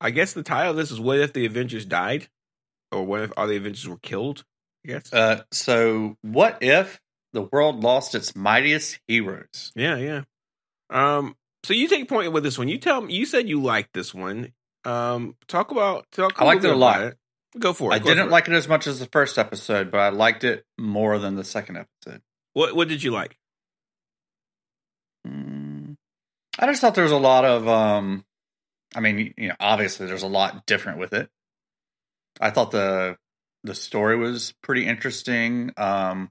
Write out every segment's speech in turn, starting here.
I guess the title of this is "What if the Avengers died?" or "What if all the Avengers were killed?" I guess. Uh, so, what if the world lost its mightiest heroes? yeah, yeah. Um. So you take point with this one. You tell me. You said you liked this one. Um. Talk about. Talk. I liked it a lot. it. Go for it. I Go didn't it. like it as much as the first episode, but I liked it more than the second episode. What What did you like? Mm, I just thought there was a lot of, um, I mean, you know, obviously there's a lot different with it. I thought the the story was pretty interesting. Um,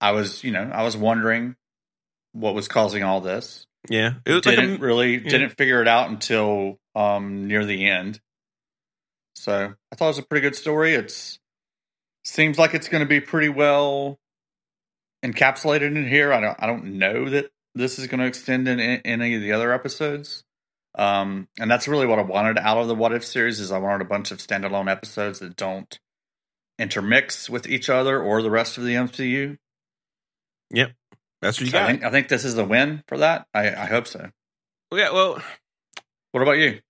I was, you know, I was wondering what was causing all this. Yeah. It was like didn't a, really yeah. didn't figure it out until um, near the end. So I thought it was a pretty good story. It's seems like it's going to be pretty well encapsulated in here. I don't I don't know that this is going to extend in, in any of the other episodes. Um, and that's really what I wanted out of the What If series is I wanted a bunch of standalone episodes that don't intermix with each other or the rest of the MCU. Yep, that's what you So I got. think I think this is a win for that. I, I hope so. yeah. Well. What about you?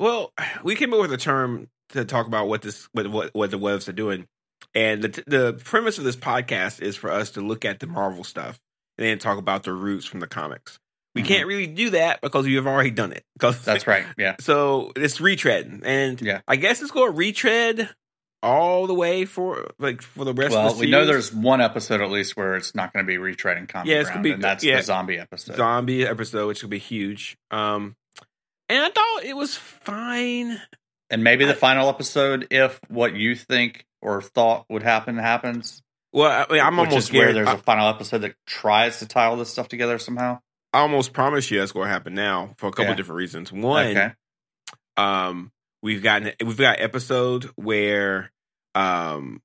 Well, we came up with a term to talk about what this what what, what the webs are doing, and the the premise of this podcast is for us to look at the Marvel stuff and then talk about the roots from the comics. We Mhm. can't really do that because we have already done it. 'Cause- That's right. Yeah. So it's retreading, and Yeah. I guess it's going to retread all the way for like for the rest. Well, of the we know there's one episode at least where it's not going to be retreading common Yeah, it's ground, be- and that's yeah. the zombie episode. zombie episode, which will be huge. Um, and I thought it was fine. and maybe the I- final episode, if what you think or thought would happen happens. Well, I mean, which almost where there's I- a final episode that tries to tie all this stuff together somehow. I almost promise you that's going to happen now for a couple Yeah. different reasons. One, Okay. um, we've gotten we've got episode where, um,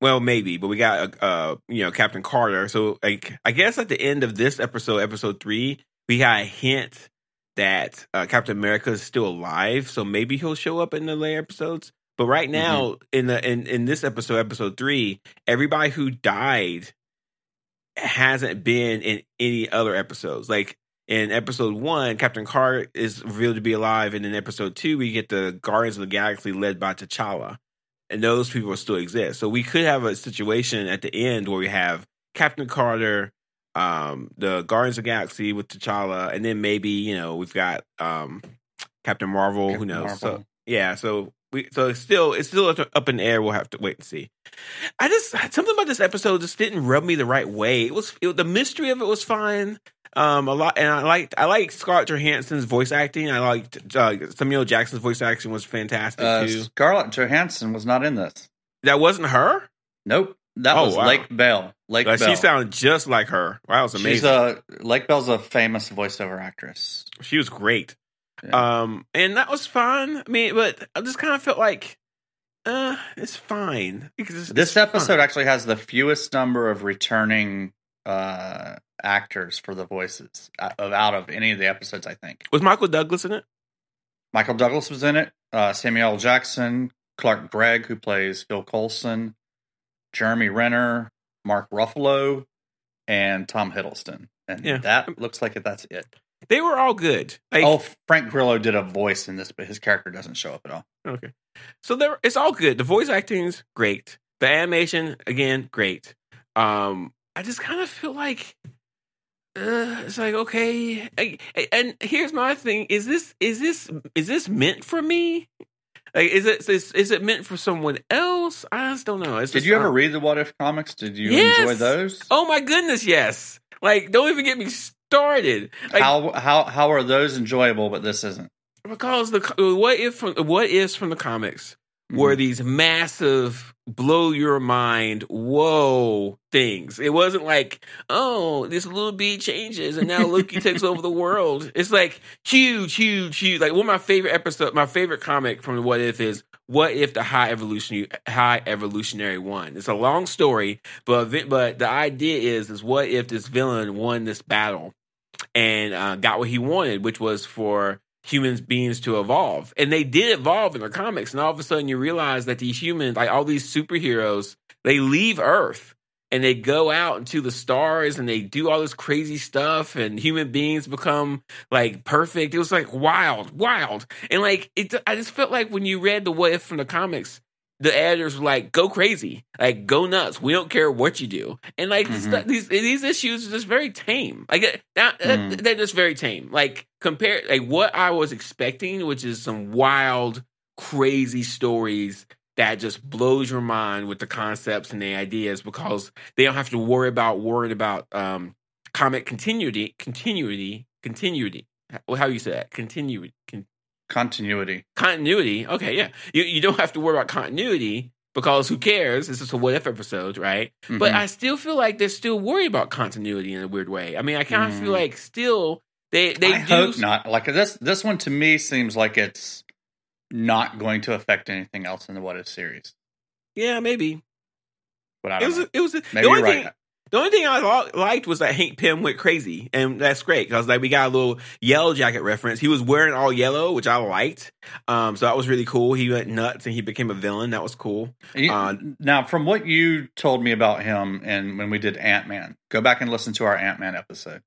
well, maybe, but we got uh, you know, Captain Carter. So, like, I guess at the end of this episode, episode three, we got a hint that uh, Captain America is still alive. So maybe he'll show up in the later episodes. But right now, in the in in this episode, episode three, everybody who died hasn't been in any other episodes. Like in episode one, Captain Carter is revealed to be alive, and in episode two, we get the Guardians of the Galaxy led by T'Challa, and those people still exist. So we could have a situation at the end where we have Captain Carter, um, the Guardians of the Galaxy with T'Challa, and then maybe you know we've got um, Captain Marvel. who Captain knows? So yeah, so we so it's still it's still up in the air. We'll have to wait and see. I just something about this episode just didn't rub me the right way. It was it, the mystery of it was fine. Um, a lot, and I liked I liked Scarlett Johansson's voice acting. I liked uh, Samuel Jackson's voice acting was fantastic Uh, too. Scarlett Johansson was not in this. That wasn't her. Nope. That Oh, was wow. Lake Bell. Lake Like, Bell. she sounded just like her. Wow, that was amazing. She's a Lake Bell's a famous voiceover actress. she was great. Yeah. Um, and that was fun. I mean, but I just kind of felt like, uh, it's fine. Because it's- This it's episode actually has the fewest number of returning uh, actors for the voices uh, of out of any of the episodes. I think was Michael Douglas in it. Michael Douglas was in it. Uh, Samuel Jackson, Clark Gregg, who plays Phil Coulson, Jeremy Renner, Mark Ruffalo, and Tom Hiddleston. And Yeah. that looks like that's it. They were all good. Like, oh, Frank Grillo did a voice in this, but his character doesn't show up at all. Okay. So there it's all good. The voice acting's great. The animation, again, great. Um, I just kind of feel like uh, it's like okay. I- And here's my thing: is this is this is this meant for me? Like, is it is, is it meant for someone else? I just don't know. It's Did you ever read the What If comics? Did you Yes! enjoy those? Oh my goodness, yes. Like, don't even get me started. Like, how how how are those enjoyable, but this isn't? because the what if from what ifs from the comics Mm-hmm. were these massive blow your mind whoa things it wasn't like oh this little bee changes and now loki takes over the world it's like huge huge huge like one of my favorite episode my favorite comic from the what if is what if the high evolution high evolutionary won it's a long story but but the idea is is what if this villain won this battle and uh, got what he wanted which was for humans beings to evolve and they did evolve in the comics and all of a sudden you realize that these humans like all these superheroes they leave earth and they go out into the stars and they do all this crazy stuff and human beings become like perfect. It was like wild, wild. And like it I just felt like when you read the what if from the comics, the editors were like, "Go crazy, like go nuts. We don't care what you do." And like Mhm. st- these these issues are just very tame. Like now, Mm. they're just very tame. Like compare like what I was expecting, which is some wild, crazy stories that just blows your mind with the concepts and the ideas because they don't have to worry about worrying about um comic continuity, continuity, continuity. How how you say that? Continuity. Con- Continuity. continuity. Okay, yeah. You you don't have to worry about continuity because who cares? It's is a what if episode, right? But Mhm. I still feel like they're still worried about continuity in a weird way. I mean, I kind of feel Mm. like still they they I do hope not. Like this, this one to me seems like it's not going to affect anything else in the What If series. Yeah, maybe. But I It don't was know. it was the Maybe only you're thing right. The only thing I lo- liked was that Hank Pym went crazy, and that's great because like we got a little Yellow Jacket reference. He was wearing all yellow, which I liked. Um, so that was really cool. He went nuts and he became a villain. That was cool. Uh, now, from what you told me about him, and when we did Ant Man, go back and listen to our Ant Man episode.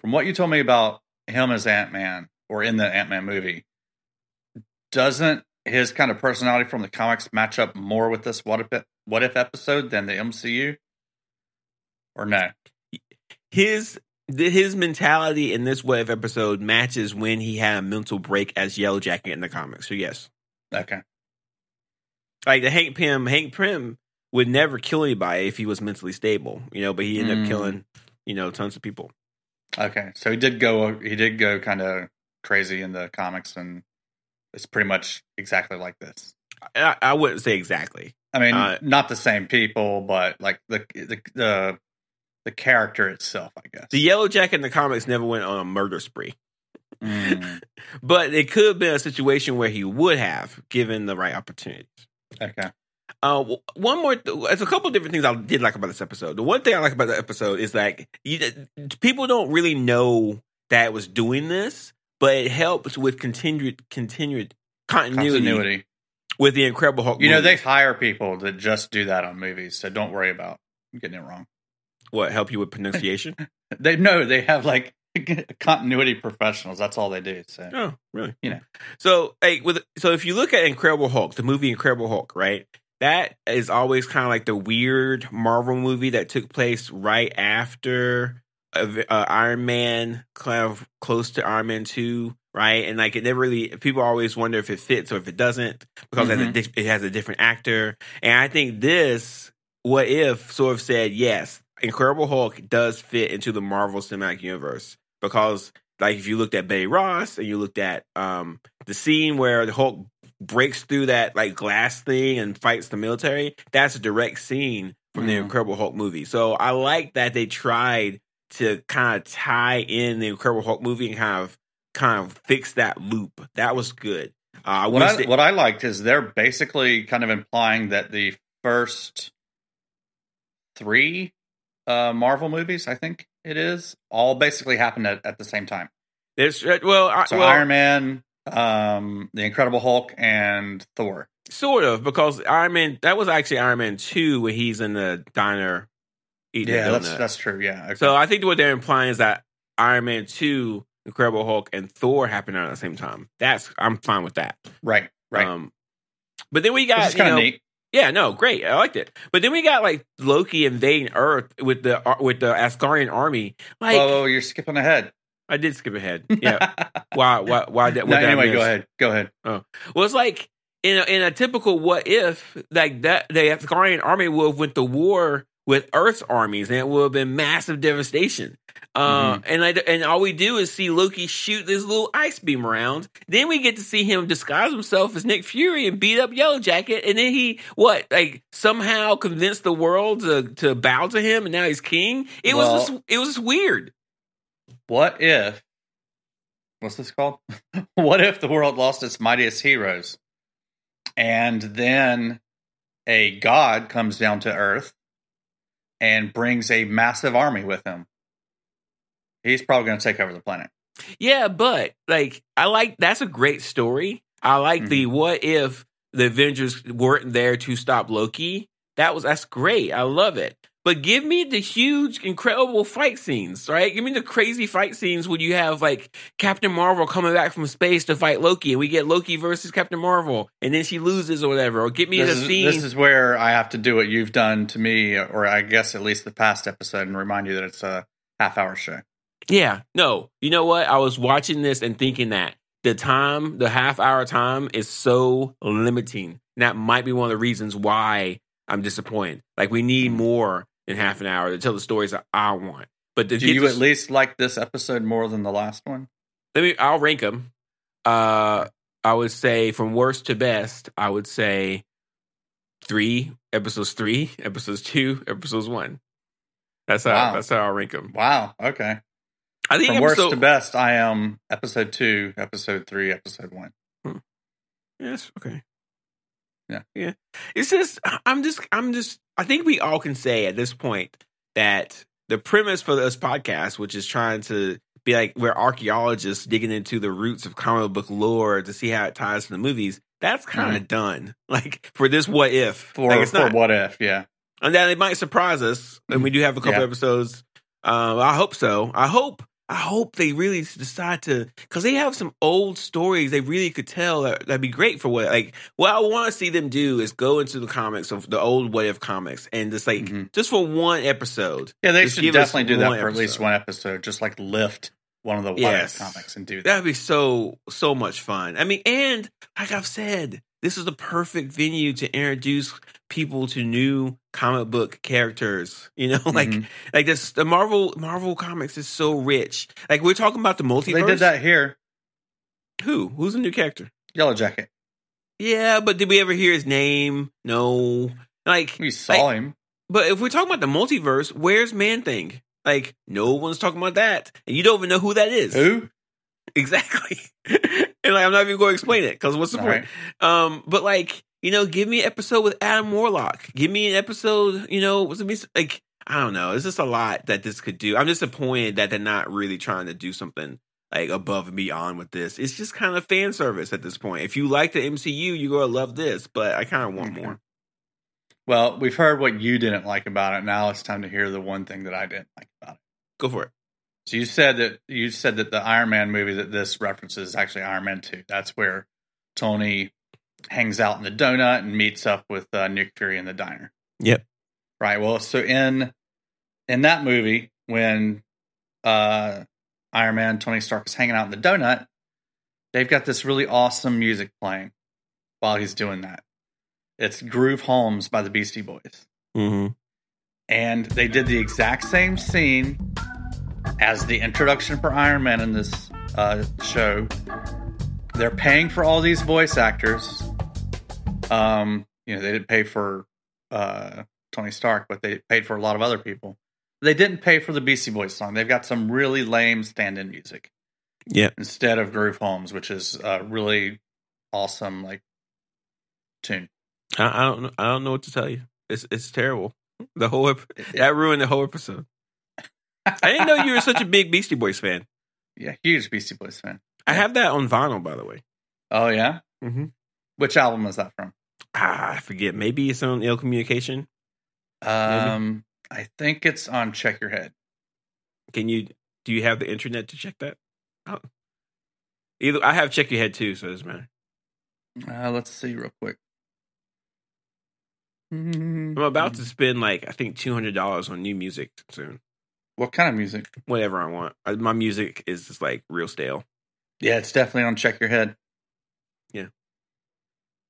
From what you told me about him as Ant Man, or in the Ant Man movie, doesn't his kind of personality from the comics match up more with this What If What If episode than the MCU? Or no? his his mentality in this wave episode matches when he had a mental break as Yellow Jacket in the comics. So yes, Okay. like the Hank Pym, Hank Pym would never kill anybody if he was mentally stable, you know. But he ended Mm. up killing, you know, tons of people. Okay. So he did go. He did go kind of crazy in the comics, and it's pretty much exactly like this. I, I wouldn't say exactly. I mean, Uh, not the same people, but like the the the, the character itself, I guess. The Yellow Jacket in the comics never went on a murder spree, Mm, but it could have been a situation where he would have given the right opportunities. okay. Uh, one more. Th- there's a couple different things I did like about this episode. The one thing I like about the episode is like you, people don't really know that it was doing this, but it helps with continued continued continuity, Continuity. with the Incredible Hulk. You know, they hire people that just do that on movies, so don't worry about getting it wrong. What help you with pronunciation. They know they have like continuity professionals. That's all they do. So oh, really? You know. So, hey, with so if you look at Incredible Hulk, the movie Incredible Hulk, right? That is always kind of like the weird Marvel movie that took place right after uh, uh, Iron Man, kind of close to Iron Man two, right? And like it never really, people always wonder if it fits or if it doesn't because it, has a, Mhm. di- it has a different actor. And I think this, what if, sort of said yes, Incredible Hulk does fit into the Marvel Cinematic Universe because, like, if you looked at Betty Ross and you looked at um the scene where the Hulk breaks through that like glass thing and fights the military, that's a direct scene from the Mhm. Incredible Hulk movie. So I like that they tried to kind of tie in the Incredible Hulk movie and kind of kind of fix that loop. That was good. Uh, what I, they- what I liked is they're basically kind of implying that the first three uh, Marvel movies, I think it is, all basically happened at, at the same time. there's uh, well, I, So well Iron Man, um, the Incredible Hulk, and Thor. sort of because Iron Man that was actually Iron Man two when he's in the diner eating Yeah, that's that's true. Yeah. Okay. So I think what they're implying is that Iron Man two, Incredible Hulk, and Thor happened at the same time. That's I'm fine with that. right, right. Um, but then we got kind of neat. Yeah, no, great, I liked it. But then we got like Loki invading Earth with the uh, with the Asgardian army. Like oh, you're skipping ahead. I did skip ahead. Yeah, why why why did no, anyway, go ahead. Go ahead. Well, it's like in a, in a typical what if like that the Asgardian army would have went to war with Earth's armies and it would have been massive devastation. Uh, and I, and all we do is see Loki shoot this little ice beam around. Then we get to see him disguise himself as Nick Fury and beat up Yellow Jacket. And then he what like somehow convinced the world to to bow to him, and now he's king. It Well- was just, it was just weird. What if? What's this called? what if the world lost its mightiest heroes, and then a god comes down to Earth and brings a massive army with him? He's probably going to take over the planet. Yeah, but like I like that's a great story. I like the Mm-hmm. what if the Avengers weren't there to stop Loki. That was that's great. I love it. but give me the huge, incredible fight scenes, right? Give me the crazy fight scenes when you have like Captain Marvel coming back from space to fight Loki, and we get Loki versus Captain Marvel, and then she loses or whatever. Or give me this the is, scene. This is where I have to do what you've done to me, or I guess at least the past episode, and remind you that it's a half hour show. Yeah, no. You know what? I was watching this and thinking that the time, the half hour time is so limiting. And that might be one of the reasons why I'm disappointed. Like we need more than half an hour to tell the stories that I want. But to Do you this- at least like this episode more than the last one? let me I'll rank them. Uh I would say from worst to best, I would say three, episodes three, episodes two, episodes one. That's how Wow. that's how I rank them. Wow. Okay. I think From worst to best, I am episode two, episode three, episode one. Hmm. Yes. Okay. Yeah. Yeah. It's just I'm just I'm just I think we all can say at this point that the premise for this podcast, which is trying to be like we're archaeologists digging into the roots of comic book lore to see how it ties to the movies, that's kind of mm-hmm. done. Like for this what if. For, like, it's for not, what if? Yeah. and that it might surprise us. And we mm-hmm. do have a couple Yeah. episodes. Um, I hope so. I hope. I hope they really decide to because they have some old stories they really could tell that, that'd be great for what like what I want to see them do is go into the comics of the old way of comics and just like Mhm. just for one episode Yeah, they should definitely do that for at least one episode. Just like lift one of the Yes. comics and do that. that'd be so so much fun. I mean, and like I've said, this is the perfect venue to introduce people to new comic book characters. You know, like Mhm. Like this, the Marvel Marvel comics is so rich. Like we're talking about the multiverse. they did that here. Who? Who's a new character? Yellow Jacket. Yeah, but did we ever hear his name? No. Like, We saw Like- him. but if we're talking about the multiverse, where's Man Thing? Like, no one's talking about that, and you don't even know who that is. Who? Exactly. and like, I'm not even going to explain it because what's the All point? Um, but like, you know, give me an episode with Adam Warlock. Give me an episode, you know, what's it like I don't know. It's just a lot that this could do. I'm disappointed that they're not really trying to do something like above and beyond with this. It's just kind of fan service at this point. If you like the MCU, you're gonna love this, but I kind of want Okay. more. Well, we've heard what you didn't like about it. Now it's time to hear the one thing that I didn't like about it. Go for it. So you said that you said that the Iron Man movie that this references is actually Iron Man Two. That's where Tony hangs out in the donut and meets up with uh, Nick Fury in the diner. Yep. Right. Well, so in in that movie, when uh, Iron Man Tony Stark is hanging out in the donut, they've got this really awesome music playing while he's doing that. It's Groove Holmes by the Beastie Boys Mm-hmm. and they did the exact same scene as the introduction for Iron Man in this uh, show. They're paying for all these voice actors. Um, you know, they didn't pay for uh, Tony Stark, but they paid for a lot of other people. They didn't pay for the Beastie Boys song. They've got some really lame stand-in music Yeah. instead of Groove Holmes, which is a really awesome like tune. I, I don't know. I don't know what to tell you. It's it's terrible. The whole ep- that ruined the whole episode. I didn't know you were such a big Beastie Boys fan. Yeah, huge Beastie Boys fan. I have that on vinyl, by the way. Oh yeah, Mm-hmm. which album is that from? Ah, I forget. Maybe it's on Ill Communication. Um, I think it's on Check Your Head. Can you do you have the internet to check that? Either I have check your head too, so it doesn't matter. Uh, let's see real quick. I'm about to spend like I think two hundred dollars on new music soon. What kind of music? Whatever I want. I, my music is just like real stale. Yeah, it's definitely on Check Your Head. Yeah.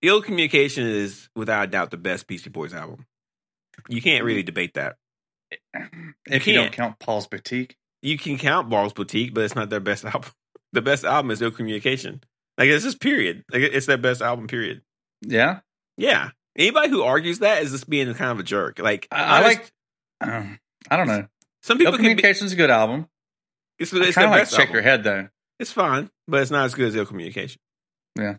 Ill Communication is without a doubt the best Beastie Boys album. You can't really debate that. If you don't can't. count Paul's Boutique. You can count Paul's Boutique, but it's not their best album. The best album is Ill Communication. Like it's just period. Like it's their best album. Period. Yeah, Yeah. Anybody who argues that is just being kind of a jerk. Like I, I just- like. Um, I don't know. Some people be. Communication's a good album. It's, it's kind of like Check album. Your Head though. It's fine, but it's not as good as Ill Communication. Yeah.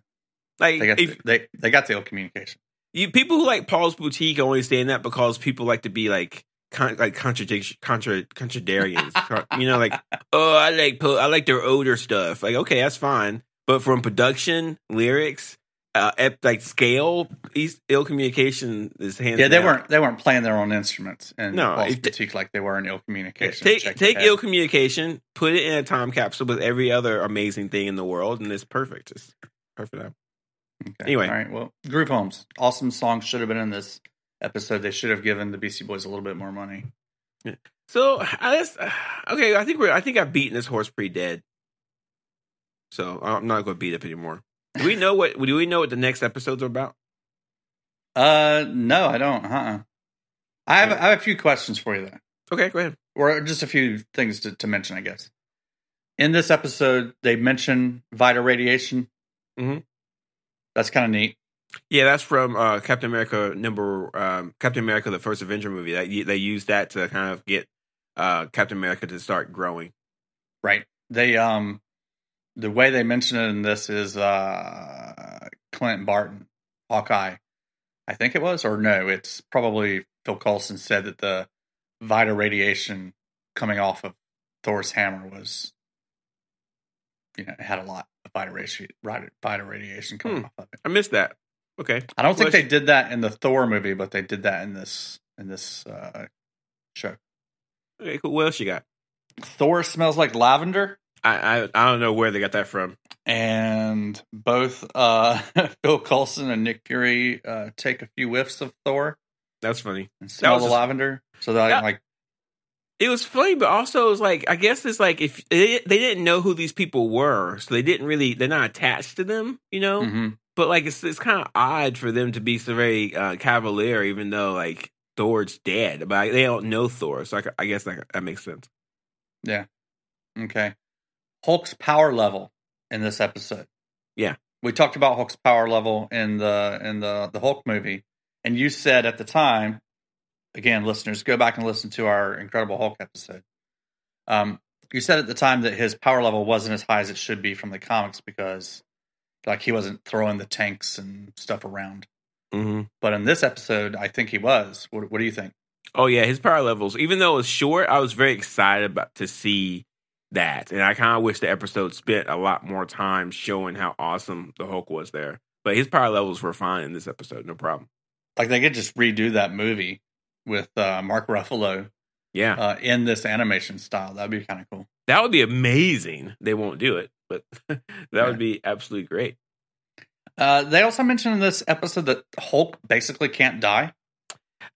Like They got if they they got the Ill Communication. you people who like Paul's Boutique only saying that because people like to be like con, like contradiction contra contradarians. You know, like oh, I like I like their older stuff. Like okay, that's fine, but from production, lyrics, uh, ep- like scale, East, ill communication is hands. Yeah, they down. weren't they weren't playing their own instruments in No, Walt's if- Boutique like they were in ill communication. Take Check take ill communication, put it in a time capsule with every other amazing thing in the world, and it's perfect. It's perfect. Okay. Anyway. all right. Well, Groove Holmes, awesome song should have been in this episode. They should have given the Beastie Boys a little bit more money. So I just okay. I think we're. I think I've beaten this horse pretty dead. So I'm not going to beat up anymore. Do we know what? Do we know what the next episodes are about? Uh, no, I don't. Uh-uh. I have I have a few questions for you though. Okay, go ahead. or just a few things to, to mention, I guess. In this episode, they mention Vita radiation. Mm-hmm. That's kind of neat. Yeah, that's from uh, Captain America number um, Captain America: The First Avenger movie. That they used that to kind of get uh, Captain America to start growing. Right. They um the way they mention it in this is uh Clint Barton, Hawkeye. I think it was, or no, it's probably Phil Coulson said that the Vita radiation coming off of Thor's hammer was you know, it had a lot of Vita radiation Vita radiation coming Hmm. off of it. I missed that. Okay, I don't think they did that in the Thor movie, but they did that in this in this uh show. okay, cool. What else you got? Thor smells like lavender. I, I I don't know where they got that from. and both uh, Phil Coulson and Nick Fury uh, take a few whiffs of Thor That's funny. and smell was the just- lavender. So that Yeah. like, It was funny, but also it was like I guess it's like if they, they didn't know who these people were, so they didn't really they're not attached to them, you know. mhm. But like it's it's kind of odd for them to be so very uh, cavalier, even though like Thor's dead, but they don't know Thor, so I, I guess that that makes sense. Yeah. Okay, Hulk's power level in this episode. Yeah. we talked about Hulk's power level in the in the the Hulk movie, and you said at the time, again, listeners, go back and listen to our Incredible Hulk episode. Um, you said at the time that his power level wasn't as high as it should be from the comics because, like, he wasn't throwing the tanks and stuff around. Mm-hmm. But in this episode, I think he was. What, what do you think? Oh yeah, his power levels. Even though it was short, I was very excited about to see that, and I kind of wish the episode spent a lot more time showing how awesome the Hulk was there. But his power levels were fine in this episode, no problem. Like, they could just redo that movie with uh, Mark Ruffalo Yeah, uh, in this animation style. That'd be kind of cool. that would be amazing. They won't do it, but that Yeah. would be absolutely great. Uh, they also mentioned in this episode that Hulk basically can't die.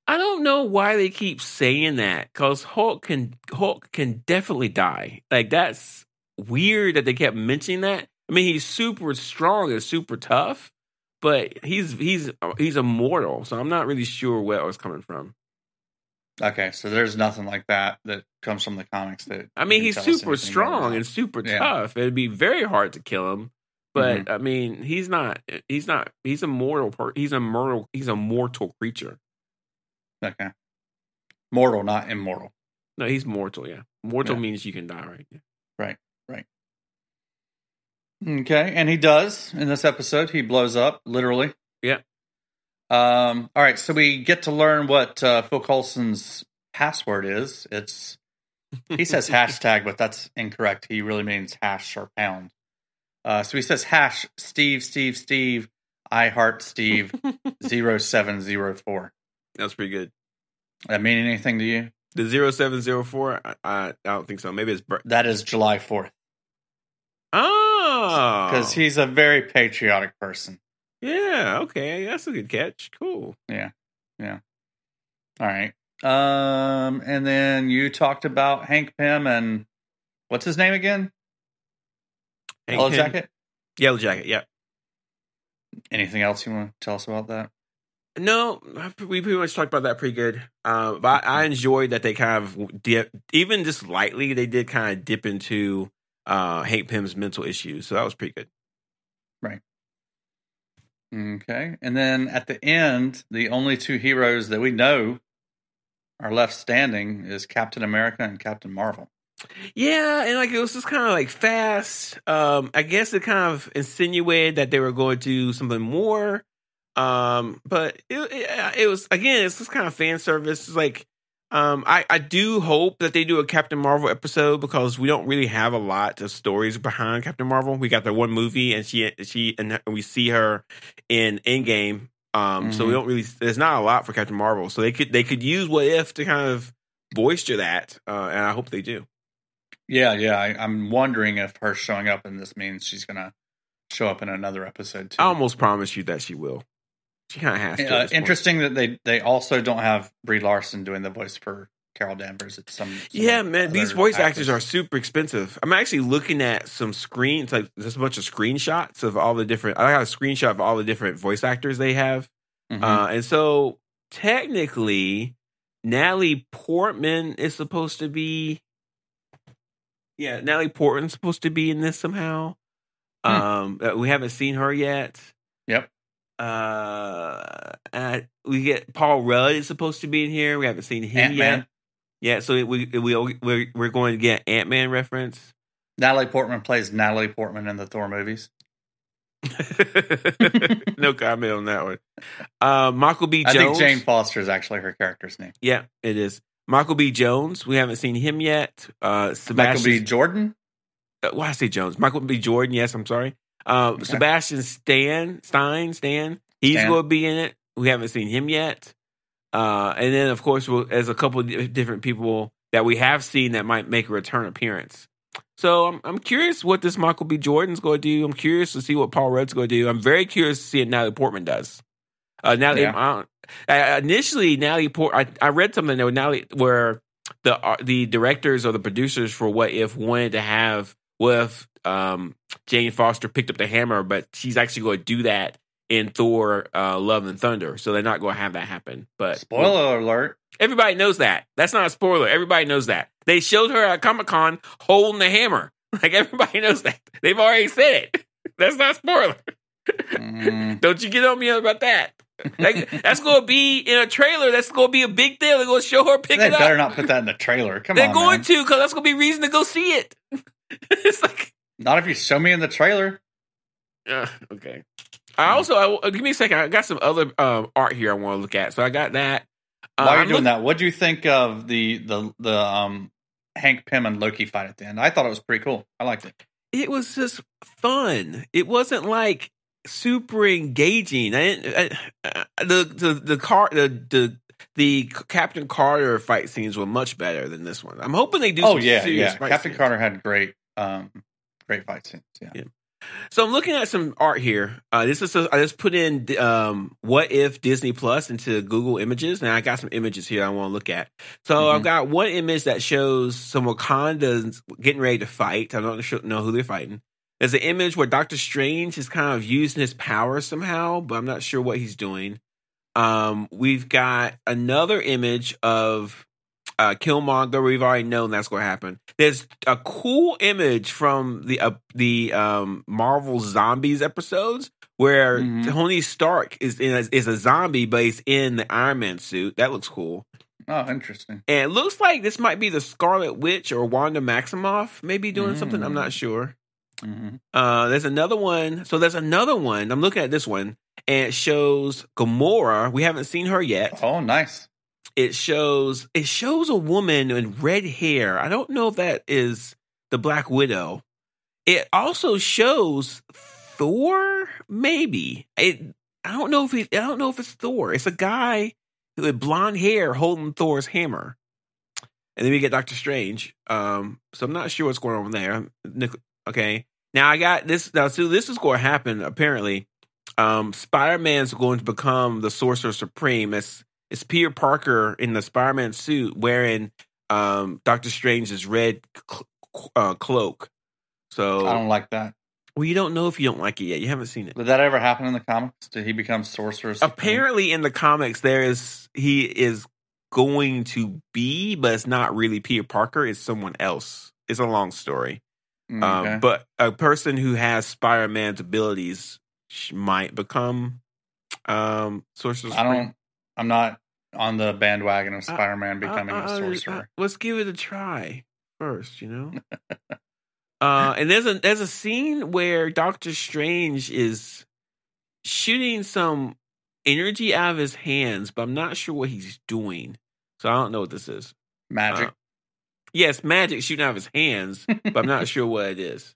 I don't know why they keep saying that because Hulk can Hulk can definitely die. Like that's weird that they kept mentioning that. I mean, he's super strong and super tough, but he's he's he's immortal. So I'm not really sure where it was coming from. Okay, so there's nothing like that that comes from the comics. That I mean, he's can tell us super strong and super Yeah. tough. It'd be very hard to kill him. But Mm-hmm. I mean, he's not. He's not. He's a mortal. Per, he's a mortal. He's a mortal creature. Okay, mortal, not immortal. No, he's mortal. Yeah, mortal Yeah. means you can die. Right. Yeah. Right. Right. Okay, and he does in this episode. He blows up literally. Yeah. Um. All right, so we get to learn what uh, Phil Coulson's password is. It's he says hashtag, but that's incorrect. He really means hash or pound. Uh, so he says hash Steve Steve Steve I heart Steve 0704. That's pretty good. That mean anything to you? The zero seven zero four. I, I I don't think so. Maybe it's That is July 4th oh because he's a very patriotic person. yeah okay that's a good catch. Cool. Yeah. Yeah. All right. Um, and then you talked about Hank Pym and what's his name again? Hank Yellow Pym- Jacket. Yellow jacket. Yeah. Anything else you want to tell us about that? No, we pretty much talked about that pretty good. Um, but I, I enjoyed that they kind of dip, even just lightly, they did kind of dip into uh, Hank Pym's mental issues. So that was pretty good. Right. Okay. And then at the end, the only two heroes that we know are left standing is Captain America and Captain Marvel. Yeah, and like it was just kind of like fast. Um, I guess it kind of insinuated that they were going to do something more. Um, but it, it, it was again, it's just kind of fan service. It's like Um, I, I do hope that they do a Captain Marvel episode because we don't really have a lot of stories behind Captain Marvel. We got the one movie, and she she and we see her in Endgame. Um, mm-hmm. so we don't really. There's not a lot for Captain Marvel. So they could they could use What If to kind of boister that, uh, and I hope they do. Yeah, yeah. I, am wondering if her showing up in this means she's gonna show up in another episode too. I almost promise you that she will. She kind of has to. Uh, interesting that they they also don't have Brie Larson doing the voice for Carol Danvers. It's some, some yeah, man. These voice actors. actors are super expensive. I'm actually looking at some screens, like there's a bunch of screenshots of all the different. I got a screenshot of all the different voice actors they have, mm-hmm. uh, and so technically, Natalie Portman is supposed to be. Yeah, Natalie Portman's supposed to be in this somehow. Hmm. Um, uh, we haven't seen her yet. Yep. Uh, we get Paul Rudd is supposed to be in here. We haven't seen him Ant-Man. yet. Yeah, so we we we're we're going to get Ant Man reference. Natalie Portman plays Natalie Portman in the Thor movies. no comment on that one. Uh, Michael B. Jones. I think Jane Foster is actually her character's name. Yeah, it is. Michael B. Jones. We haven't seen him yet. Uh, Sebastian, Michael B. Jordan. Uh, why I say Jones? Michael B. Jordan. Yes, I'm sorry. Uh, okay. Sebastian Stan Stein Stan. He's going to be in it. We haven't seen him yet. Uh, and then of course, we'll, as a couple of different people that we have seen that might make a return appearance. So I'm, I'm curious what this Michael B. Jordan's going to do. I'm curious to see what Paul Rudd's going to do. I'm very curious to see what Natalie Portman does. Uh, Natalie, yeah. uh, initially Natalie Port, I, I read something that Natalie where the uh, the directors or the producers for What If wanted to have What If um, Jane Foster picked up the hammer, but she's actually going to do that in Thor: uh, Love and Thunder, so they're not going to have that happen. But spoiler alert: everybody knows that. That's not a spoiler. Everybody knows that. They showed her at Comic Con holding the hammer. Like everybody knows that. They've already said it. That's not a spoiler. Mm. Don't you get on me about that. Like, that's going to be in a trailer. That's going to be a big deal. They're going to show her pick they it up. They better not put that in the trailer. Come They're on, going man. to because that's going to be reason to go see it. it's like not if you show me in the trailer. Uh, okay. I also I, give me a second. I got some other um, art here I want to look at. So I got that. While you're um, doing that, what do you think of the the the um, Hank Pym and Loki fight at the end? I thought it was pretty cool. I liked it. It was just fun. It wasn't like super engaging. I didn't I, uh, the the the car the the the Captain Carter fight scenes were much better than this one. I'm hoping they do. Oh yeah, yeah. Captain scenes. Carter had great, um, great fight scenes. Yeah. yeah. So I'm looking at some art here. Uh, this is a, I just put in um, what if Disney Plus into Google Images, and I got some images here I want to look at. So mm-hmm. I've got one image that shows some Wakandans getting ready to fight. I don't know who they're fighting. There's an image where Doctor Strange is kind of using his power somehow, but I'm not sure what he's doing. Um, we've got another image of uh, Killmonger, we've already known that's going to happen. There's a cool image from the uh, the um, Marvel Zombies episodes where mm-hmm. Tony Stark is in a, is a zombie, but he's in the Iron Man suit. That looks cool. Oh, interesting. And it looks like this might be the Scarlet Witch or Wanda Maximoff, maybe doing mm-hmm. something. I'm not sure. Mm-hmm. Uh, there's another one. So there's another one. I'm looking at this one, and it shows Gamora. We haven't seen her yet. Oh, nice it shows it shows a woman in red hair. I don't know if that is the Black Widow. It also shows Thor, maybe. It, I don't know if he, I don't know if it's Thor. It's a guy with blonde hair holding Thor's hammer. And then we get Doctor Strange. Um, so I'm not sure what's going on there. Okay. Now I got this. Now, so this is going to happen. Apparently, um, Spider Man's going to become the Sorcerer Supreme. As it's Peter Parker in the Spider-Man suit wearing um, Doctor Strange's red cl- uh, cloak. So I don't like that. Well, you don't know if you don't like it yet. You haven't seen it. Did that ever happen in the comics? Did he become Sorcerer? Apparently, in the comics, there is he is going to be, but it's not really Peter Parker. It's someone else. It's a long story. Mm, um, okay. Um, but a person who has Spider-Man's abilities might become um, Sorcerer Supreme. I don't. I'm not on the bandwagon of Spider-Man becoming a sorcerer. let's give it a try first, you know. uh, and there's a there's a scene where Doctor Strange is shooting some energy out of his hands, but I'm not sure what he's doing. so I don't know what this is. Magic. Uh, yes, magic shooting out of his hands, but I'm not sure what it is.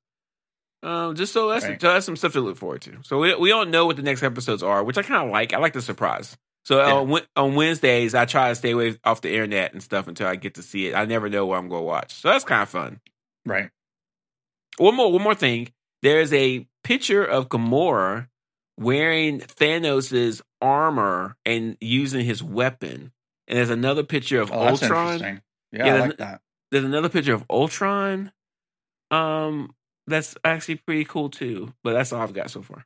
Um, just so that's, Right. so that's some stuff to look forward to. So we we don't know what the next episodes are, which I kind of like. I like the surprise. So Yeah. on, on Wednesdays, I try to stay away off the internet and stuff until I get to see it. I never know what I'm going to watch, so that's kind of fun. right. One more, one more thing. There's a picture of Gamora wearing Thanos' armor and using his weapon, and there's another picture of Oh, that's Ultron. interesting. Yeah, Yeah, like that. There's another picture of Ultron. Um, that's actually pretty cool too. But that's all I've got so far.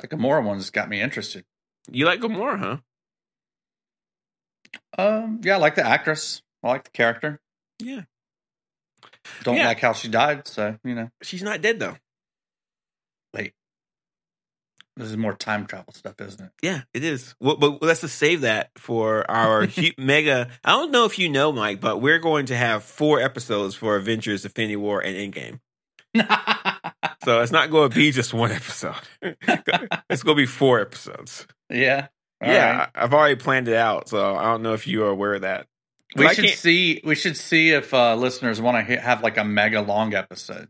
That Gamora one's got me interested. You like Gamora, huh? Um, yeah, I like the actress. I like the character. Yeah. Don't Yeah. like how she died, so you know. She's not dead though. Wait, this is more time travel stuff, isn't it? Yeah, it is. Well, but let's just save that for our mega. I don't know if you know, Mike, but we're going to have four episodes for Avengers: Infinity War and Endgame. So it's not going to be just one episode. it's going to be four episodes. yeah, All yeah, right. I've already planned it out, so I don't know if you are aware of that. We I should can't- see. We should see if uh, listeners want to have like a mega long episode,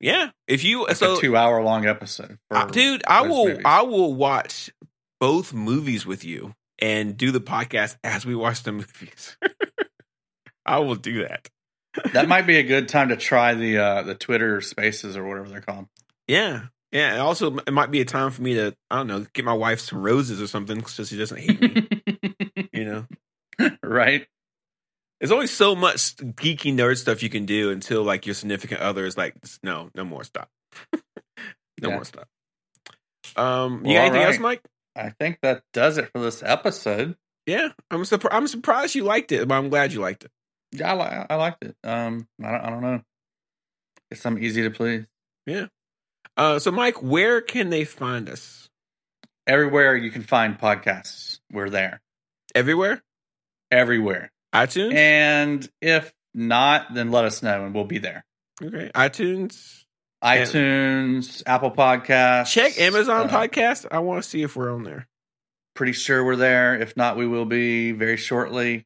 Yeah, if you like so, a two hour long episode. uh, dude, I will. movies. I will watch both movies with you and do the podcast as we watch the movies. I will do that. That might be a good time to try the uh, the Twitter Spaces or whatever they're called. Yeah, yeah. And also, it might be a time for me to I don't know get my wife some roses or something so she doesn't hate me. you know, right? there's only so much geeky nerd stuff you can do until like your significant other is like, no, no more, stop, no Yeah. more, stop. Um, Well, you got anything all else. Mike? I think that does it for this episode. Yeah, I'm surprised. I'm surprised you liked it, but I'm glad you liked it. Yeah, I, li- I liked it. Um, I don't, I don't know. It's I'm easy to please. Yeah. Uh, so Mike, where can they find us? Everywhere you can find podcasts, we're there. Everywhere, Everywhere. iTunes. And if not, then let us know and we'll be there. okay, iTunes. ITunes, Apple Podcasts. Check Amazon uh, Podcast. I want to see if we're on there. Pretty sure we're there. If not, we will be very shortly.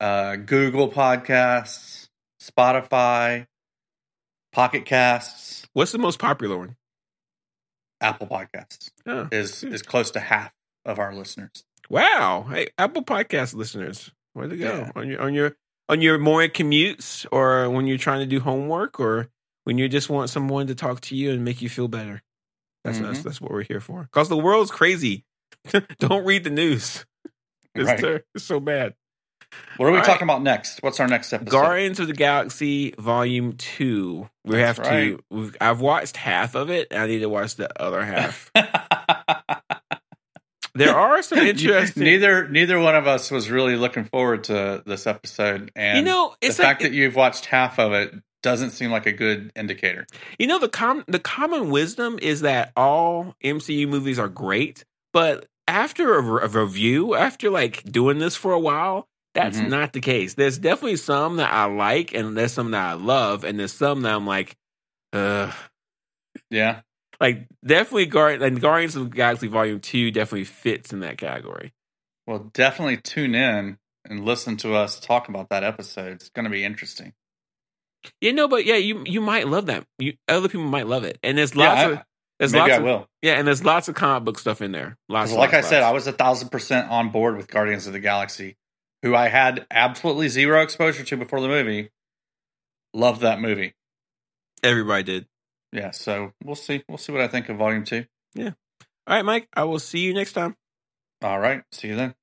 Uh, Google Podcasts, Spotify, Pocket Casts, What's the most popular one? Apple Podcasts Oh, is is close to half of our listeners. wow! Hey, Apple Podcast listeners, where to go Yeah. on your on your on your morning commutes, or when you're trying to do homework, or when you just want someone to talk to you and make you feel better. That's that's, Mhm. that's what we're here for. Because the world's crazy. Don't read the news. It's, Right. ter- it's so bad. What are we All right. talking about next? What's our next episode? Guardians of the Galaxy Volume Two. We That's have to. We've, I've watched half of it. I need to watch the other half. there are some interesting. neither neither one of us was really looking forward to this episode, and you know, the it's fact that you've watched half of it doesn't seem like a good indicator. you know the com the common wisdom is that all MCU movies are great, but after a, re- a review, after like doing this for a while, that's Mhm. not the case. There's definitely some that I like, and there's some that I love, and there's some that I'm like, uh Yeah, like definitely Guard and Guardians of the Galaxy Volume Two definitely fits in that category. well, definitely tune in and listen to us talk about that episode. It's going to be interesting. You know, but yeah, you you might love that. You other people might love it, and there's Yeah, lots I- of there's Maybe lots I of will. yeah, and there's lots of comic book stuff in there. Lots, like lots, I said, I was a thousand percent on board with Guardians of the Galaxy, who I had absolutely zero exposure to before the movie. Loved that movie. everybody did. Yeah, so we'll see. We'll see what I think of Volume Two. Yeah. All right, Mike. I will see you next time. All right, see you then.